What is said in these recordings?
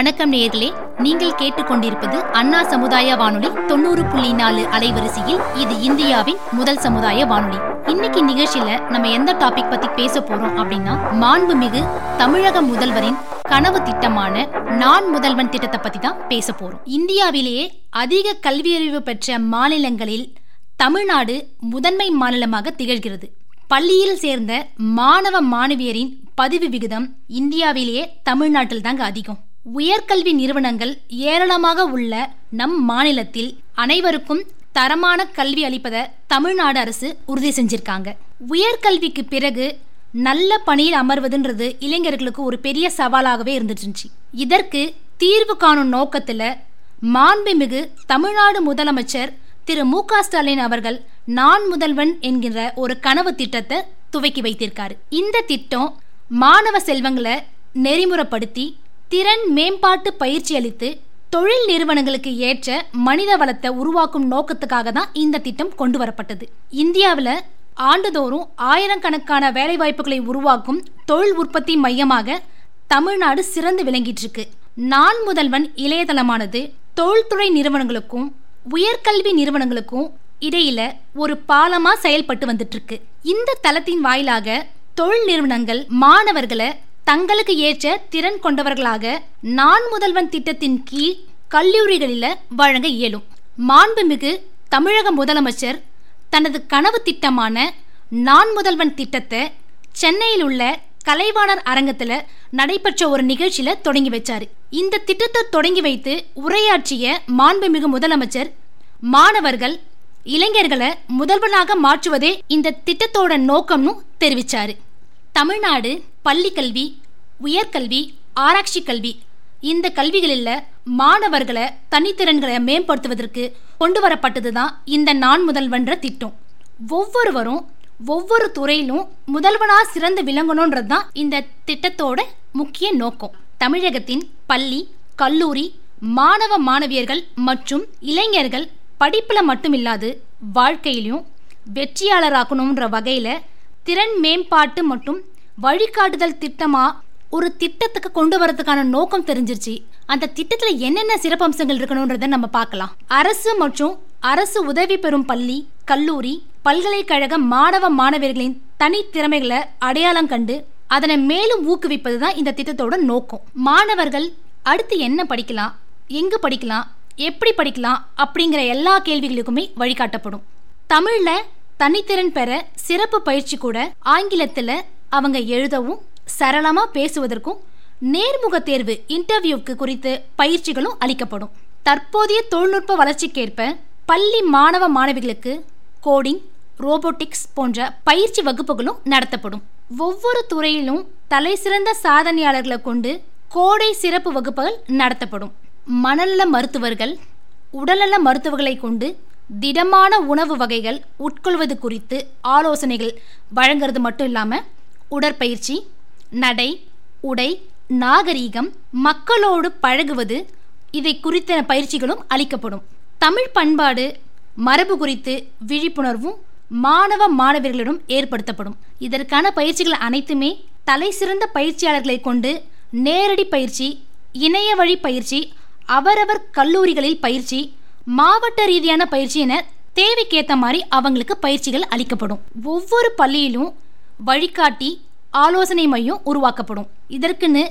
வணக்கம் நேயர்களே நீங்கள் கேட்டுக்கொண்டிருப்பது அண்ணா சமுதாய வானொலி தொண்ணூறு புள்ளி நாலு அலைவரிசையில் இது இந்தியாவின் முதல் சமுதாய வானொலி. இன்னைக்கு நிகழ்ச்சியில நம்ம எந்த டாபிக் பத்தி பேச போறோம் அப்படின்னா மாண்புமிகு தமிழக முதல்வரின் கனவு திட்டமான நான் முதல்வன் திட்டத்தை பத்தி தான் பேச போறோம். இந்தியாவிலேயே அதிக கல்வியறிவு பெற்ற மாநிலங்களில் தமிழ்நாடு முதன்மை மாநிலமாக திகழ்கிறது. பள்ளியில் சேர்ந்த மாணவ மாணவியரின் பதிவு விகிதம் இந்தியாவிலேயே தமிழ்நாட்டில் தாங்க அதிகம். உயர்கல்வி நிறுவனங்கள் ஏராளமாக உள்ள நம் மாநிலத்தில் அனைவருக்கும் தரமான கல்வி அளிப்பதை தமிழ்நாடு அரசு உறுதி செஞ்சிருக்காங்க. உயர்கல்விக்கு பிறகு நல்ல பணியில் அமர்வதுன்றது இளைஞர்களுக்கு ஒரு பெரிய சவாலாகவே இருந்துட்டு இதற்கு தீர்வு காணும் நோக்கத்தில் மாண்புமிகு தமிழ்நாடு முதலமைச்சர் திரு மு க ஸ்டாலின் அவர்கள் நான் முதல்வன் என்கிற ஒரு கனவு திட்டத்தை துவக்கி வைத்திருக்காரு. இந்த திட்டம் மாணவ செல்வங்களை நெறிமுறைப்படுத்தி திறன் மேம்பாட்டு பயிற்சி அளித்து தொழில் நிறுவனங்களுக்கு ஏற்ற மனித வளத்தை உருவாக்கும் நோக்கத்துக்காக தான் இந்த திட்டம் கொண்டு வரப்பட்டது. இந்தியாவில் ஆண்டுதோறும் ஆயிரக்கணக்கான வேலைவாய்ப்புகளை உருவாக்கும் தொழில் உற்பத்தி மையமாக தமிழ்நாடு சிறந்து விளங்கிட்டு இருக்கு நான் முதல்வன் இளையதளமானது. தொழில்துறை நிறுவனங்களுக்கும் உயர்கல்வி நிறுவனங்களுக்கும் இடையில ஒரு பாலமா செயல்பட்டு வந்துட்டு இருக்கு இந்த தளத்தின் வாயிலாக தொழில் நிறுவனங்கள் மாணவர்களை தங்களுக்கு ஏற்ற திறன் கொண்டவர்களாக நான் முதல்வன் திட்டத்தின் கீழ் கல்லூரிகளில் வழங்க இயலும். மாண்புமிகு தமிழக முதலமைச்சர் தனது கனவு திட்டமான நான் முதல்வன் திட்டத்தை சென்னையில் உள்ள கலைவாணர் அரங்கத்தில் நடைபெற்ற ஒரு நிகழ்ச்சியில் தொடங்கி வைச்சார். இந்த திட்டத்தை தொடங்கி வைத்து உரையாற்றிய மாண்புமிகு முதலமைச்சர் மாணவர்கள் இளைஞர்களை முதல்வனாக மாற்றுவதே இந்த திட்டத்தோட நோக்கம்னு தெரிவிச்சாரு. தமிழ்நாடு பள்ளிக்கல்வி உயர்கல்வி ஆராய்ச்சி கல்வி. இந்த கல்விகளில் மாணவர்களை தனித்திறன்களை மேம்படுத்துவதற்கு கொண்டு வரப்பட்டது தான் இந்த நான் முதல்வன்ற திட்டம். ஒவ்வொருவரும் ஒவ்வொரு துறையிலும் முதல்வனாக சிறந்து விளங்கணுன்றது தான் இந்த திட்டத்தோட முக்கிய நோக்கம். தமிழகத்தின் பள்ளி கல்லூரி மாணவ மாணவியர்கள் மற்றும் இளைஞர்கள் படிப்பில் மட்டுமில்லாது வாழ்க்கையிலும் வெற்றியாளராக்கணுன்ற வகையில் திறன் மேம்பாட்டு மற்றும் வழிகாட்டுதல் திட்டமாக ஒரு திட்டத்துக்கு கொண்டு வரதுக்கான நோக்கம் தெரிஞ்சிருச்சு. அந்த திட்டத்தில் என்னென்ன சிறப்பம்சங்கள் இருக்கணுன்றத நம்ம பார்க்கலாம். அரசு மற்றும் அரசு உதவி பெறும் பள்ளி கல்லூரி பல்கலைக்கழக மாணவ மாணவியர்களின் தனித்திறமைகளை அடையாளம் கண்டு அதனை மேலும் ஊக்குவிப்பது தான் இந்த திட்டத்தோட நோக்கம். மாணவர்கள் அடுத்து என்ன படிக்கலாம் எங்கு படிக்கலாம் எப்படி படிக்கலாம் அப்படிங்கிற எல்லா கேள்விகளுக்குமே வழிகாட்டப்படும். தமிழில் தனித்திறன் பெற சிறப்பு பயிற்சி கூட ஆங்கிலத்தில் அவங்க எழுதவும் சரளமாக பேசுவதற்கும் நேர்முக தேர்வு இன்டர்வியூக்கு குறித்து பயிற்சிகளும் அளிக்கப்படும். தற்போதைய தொழில்நுட்ப வளர்ச்சிக்கேற்ப பள்ளி மாணவ மாணவிகளுக்கு கோடிங் ரோபோட்டிக்ஸ் போன்ற பயிற்சி வகுப்புகளும் நடத்தப்படும். ஒவ்வொரு துறையிலும் தலை சிறந்த சாதனையாளர்களை கொண்டு கோடை சிறப்பு வகுப்புகள் நடத்தப்படும். மனநல மருத்துவர்கள் உடல்நல மருத்துவர்களை கொண்டு திடமான உணவு வகைகள் உட்கொள்வது குறித்து ஆலோசனைகள் வழங்குறது மட்டும் இல்லாமல் உடற்பயிற்சி நடை உடை நாகரீகம் மக்களோடு பழகுவது இதை குறித்த பயிற்சிகளும் அளிக்கப்படும். தமிழ் பண்பாடு மரபு குறித்து விழிப்புணர்வும் மாணவ மாணவர்களிடம் ஏற்படுத்தப்படும். இதற்கான பயிற்சிகள் அனைத்துமே தலை சிறந்த பயிற்சியாளர்களை கொண்டு நேரடி பயிற்சி இணைய வழி பயிற்சி அவரவர் கல்லூரிகளில் பயிற்சி மாவட்ட ரீதியான பயிற்சி என தேவைக்கேற்ற மாதிரி அவங்களுக்கு பயிற்சிகள் அளிக்கப்படும். ஒவ்வொரு பள்ளியிலும் வழிகாட்டி ஆலோசனை மையம் உருவாக்கப்படும். இதற்குன்னு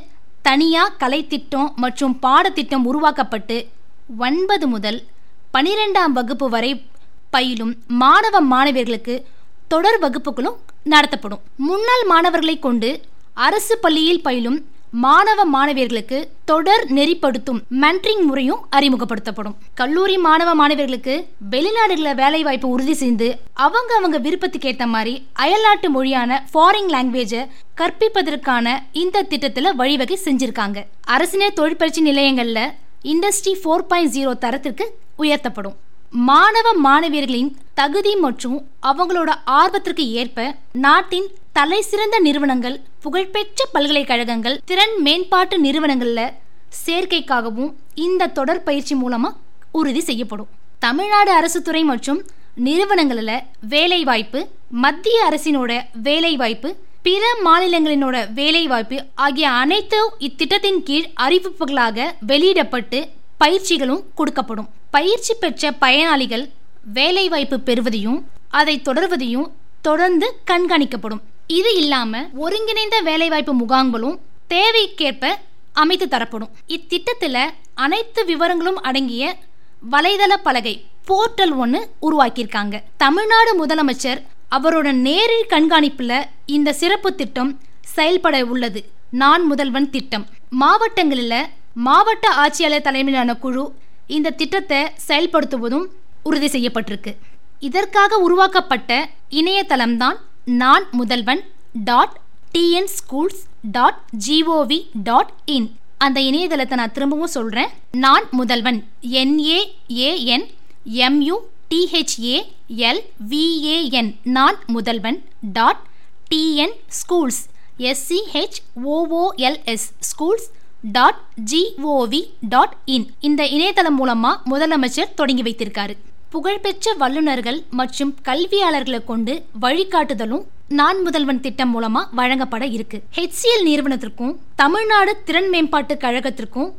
தனியாக கலைத்திட்டம் மற்றும் பாடத்திட்டம் உருவாக்கப்பட்டு ஒன்பது முதல் பனிரெண்டாம் வகுப்பு வரை பயிலும் மாணவ மாணவியர்களுக்கு தொடர் வகுப்புகளும் நடத்தப்படும். முன்னாள் மாணவர்களை கொண்டு அரசு பள்ளியில் பயிலும் மாணவ மாணவியர்களுக்கு தொடர் நெறிப்படுத்தும் மென்ட்ரிங் முறையும் அறிமுகப்படுத்தப்படும். கல்லூரி மாணவ மாணவியர்களுக்கு வெளிநாடுகளில் வேலை வாய்ப்பு உறுதி செய்து அவங்க அவங்க விருப்பத்துக்கு ஏற்ற மாதிரி அயல்நாட்டு மொழியான ஃபாரின் லாங்குவேஜை கற்பிப்பதற்கான இந்த திட்டத்தில் வழிவகை செஞ்சிருக்காங்க. அரசினர் தொழிற்பயிற்சி நிலையங்கள்ல இண்டஸ்ட்ரி ஃபோர் பாயிண்ட் ஜீரோ தரத்திற்கு உயர்த்தப்படும். மாணவ மாணவியர்களின் தகுதி மற்றும் அவங்களோட ஆர்வத்திற்கு ஏற்ப நாட்டின் தலைசிறந்த நிறுவனங்கள் புகழ்பெற்ற பல்கலைக்கழகங்கள் திறன் மேம்பாட்டு நிறுவனங்களில் சேர்க்கைக்காகவும் இந்த தொடர் பயிற்சி மூலமாக உறுதி செய்யப்படும். தமிழ்நாடு அரசு துறை மற்றும் நிறுவனங்களில் வேலைவாய்ப்பு மத்திய அரசினோட வேலைவாய்ப்பு பிற மாநிலங்களினோட வேலைவாய்ப்பு ஆகிய அனைத்து இத்திட்டத்தின் கீழ் அறிவிப்புகளாக வெளியிடப்பட்டு பயிற்சிகளும் கொடுக்கப்படும். பயிற்சி பெற்ற பயனாளிகள் வேலைவாய்ப்பு பெறுவதையும் அதை தொடர்வதையும் தொடர்ந்து கண்காணிக்கப்படும். இது இல்லாம ஒருங்கிணைந்த வேலைவாய்ப்பு முகாம்களும் தேவைக்கேற்ப அமைத்து தரப்படும். இத்திட்டத்தில் அனைத்து விவரங்களும் அடங்கிய வலைதள பலகை போர்ட்டல் ஒன்று உருவாக்கியிருக்காங்க. தமிழ்நாடு முதலமைச்சர் அவரோட நேரில் கண்காணிப்பில் இந்த சிறப்பு திட்டம் செயல்பட உள்ளது. நான் முதல்வன் திட்டம். மாவட்டங்களில் மாவட்ட ஆட்சியாளர் தலைமையிலான குழு இந்த திட்டத்தை செயல்படுத்துவதும் உறுதி செய்யப்பட்டிருக்கு. இதற்காக உருவாக்கப்பட்ட இணையதளம்தான் Naan Mudhalvan dot TN schools dot G O V dot in. அந்த இணையதளத்தை நான் திரும்பவும் சொல்கிறேன் நான் முதல்வன் என்ஏஏஎன் mu D H A L V A N Naan Mudhalvan dot TN schools S C H O O L S schools dot G O V dot in. இந்த இணையதளம் மூலமாக முதலமைச்சர் தொடங்கி வைத்திருக்காரு. புகழ்பெற்ற வல்லுநர்கள் மற்றும் கல்வியாளர்களை கொண்டு வழிகாட்டுதலும் நான் முதல்வன் திட்டம் மூலமா வழங்கப்பட இருக்கு. ஹெச்சிஎல் நிறுவனத்திற்கும் தமிழ்நாடு திறன் மேம்பாட்டு கழகத்திற்கும்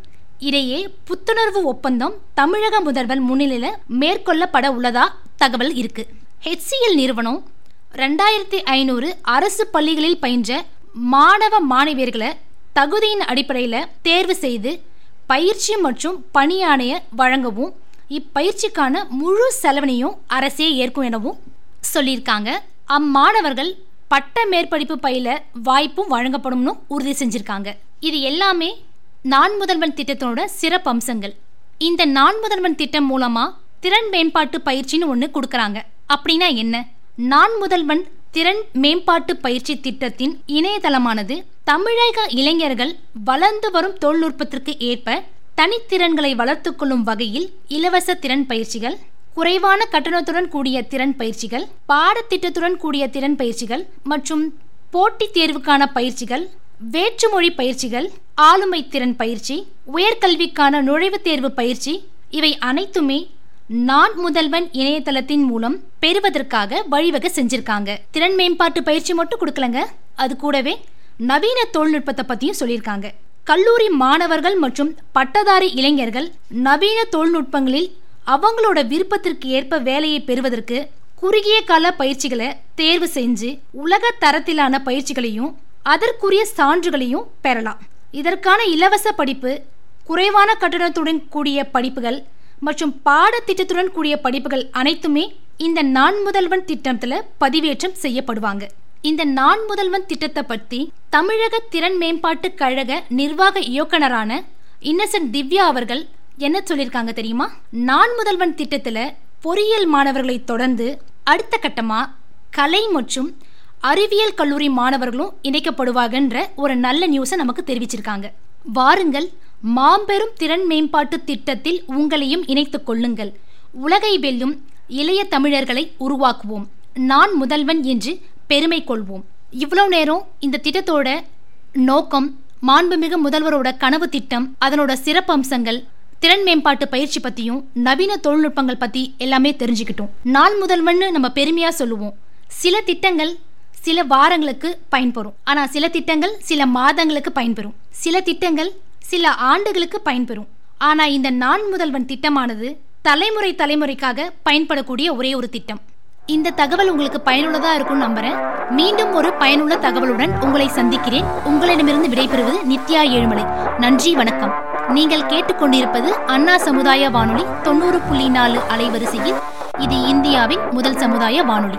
இடையே புத்துணர்வு ஒப்பந்தம் தமிழக முதல்வர் முன்னிலையில மேற்கொள்ளப்பட உள்ளதா தகவல் இருக்கு. ஹெச்சிஎல் நிறுவனம் ரெண்டாயிரத்தி ஐநூறு அரசு பள்ளிகளில் பயின்ற மாணவ மாணவியர்களை தகுதியின் அடிப்படையில் தேர்வு செய்து பயிற்சி மற்றும் பணியாணைய வழங்கவும் இப்பயிற்சிக்கான முழு செலவினையும் அரசே ஏற்கும் எனவும் சொல்லியிருக்காங்க. அம்மாணவர்கள் பட்ட மேற்படிப்பு பயில வாய்ப்பும் வழங்கப்படும்னு உறுதி செஞ்சிருக்காங்க. இது எல்லாமே நான் முதல்வன் திட்டத்தோட சிறப்பு அம்சங்கள். இந்த நான் முதல்வன் திட்டம் மூலமா திறன் மேம்பாட்டு பயிற்சின்னு ஒன்று கொடுக்குறாங்க. அப்படின்னா என்ன? நான் முதல்வன் திறன் மேம்பாட்டு பயிற்சி திட்டத்தின் இணையதளமானது தமிழக இளைஞர்கள் வளர்ந்து வரும் தொழில்நுட்பத்திற்கு ஏற்ப தனித்திறன்களை வளர்த்து கொள்ளும் வகையில் இலவச திறன் பயிற்சிகள் குறைவான கட்டணத்துடன் கூடிய திறன் பயிற்சிகள் பாடத்திட்டத்துடன் கூடிய திறன் பயிற்சிகள் மற்றும் போட்டித் தேர்வுக்கான பயிற்சிகள் வேற்றுமொழி பயிற்சிகள் ஆளுமை திறன் பயிற்சி உயர்கல்விக்கான நுழைவுத் தேர்வு பயிற்சி இவை அனைத்துமே நான் முதல்வன் இணையதளத்தின் மூலம் பெறுவதற்காக வழிவகை செஞ்சிருக்காங்க. திறன் மேம்பாட்டு பயிற்சி மட்டும் கொடுக்கலங்க அது கூடவே நவீன தொழில்நுட்பத்தை பற்றியும் சொல்லியிருக்காங்க. கல்லூரி மாணவர்கள் மற்றும் பட்டதாரி இளைஞர்கள் நவீன தொழில்நுட்பங்களில் அவங்களோட விருப்பத்திற்கு ஏற்ப வேலையை பெறுவதற்கு குறுகிய கால பயிற்சிகளை தேர்வு செஞ்சு உலக தரத்திலான பயிற்சிகளையும் அதற்குரிய சான்றுகளையும் பெறலாம். இதற்கான இலவச படிப்பு குறைவான கட்டணத்துடன் கூடிய படிப்புகள் மற்றும் பாடத்திட்டத்துடன் கூடிய படிப்புகள் அனைத்துமே இந்த நான் முதல்வன் திட்டத்தில் பதிவேற்றம் செய்யப்படுவாங்க. இந்த நான் முதல்வன் திட்டத்தை பற்றி தமிழக திறன் மேம்பாட்டு கழக நிர்வாக இயக்குனரான இன்னசென்ட் திவ்யா அவர்கள் என்ன சொல்லியிருக்காங்க தெரியுமா? நான் முதல்வன் திட்டத்தில் பொறியியல் மாணவர்களை தொடர்ந்து அடுத்த கட்டமாக கலை மற்றும் அறிவியல் கல்லூரி மாணவர்களும் இணைக்கப்படுவாங்கன்ற ஒரு நல்ல நியூஸை நமக்கு தெரிவிச்சிருக்காங்க. வாருங்கள் மாம்பெரும் திறன் மேம்பாட்டு திட்டத்தில் உங்களையும் இணைத்துக் கொள்ளுங்கள். உலகை வெல்லும் இளைய தமிழர்களை உருவாக்குவோம். நான் முதல்வன் என்று பெருமை கொள்வோம் இவ்வளோ நேரம் இந்த திட்டத்தோட நோக்கம் மாண்புமிகு முதல்வரோட கனவு திட்டம் அதனோட சிறப்பம்சங்கள் திறன் மேம்பாட்டு பயிற்சி பத்தியும் நவீன தொழில்நுட்பங்கள் பத்தி எல்லாமே தெரிஞ்சுக்கிட்டோம். நாள் முதல்வன்னு நம்ம பெருமையா சொல்லுவோம். சில திட்டங்கள் சில வாரங்களுக்கு பயன்பெறும். ஆனா சில திட்டங்கள் சில மாதங்களுக்கு பயன்பெறும். சில திட்டங்கள் சில ஆண்டுகளுக்கு பயன்பெறும். ஆனா இந்த நான் முதல்வன் திட்டமானது தலைமுறை தலைமுறைக்காக பயன்படக்கூடிய ஒரே ஒரு திட்டம். இந்த தகவல் உங்களுக்கு பயனுள்ளதா இருக்கும்னு நம்புறேன். மீண்டும் ஒரு பயனுள்ள தகவலுடன் உங்களை சந்திக்கிறேன். உங்களிடமிருந்து விடைபெறுவது நித்யா ஏழுமலை. நன்றி வணக்கம். நீங்கள் கேட்டுக்கொண்டிருப்பது அண்ணா சமுதாய வானொலி தொண்ணூறு புள்ளி நாலு அலைவரிசையில். இது இந்தியாவின் முதல் சமுதாய வானொலி.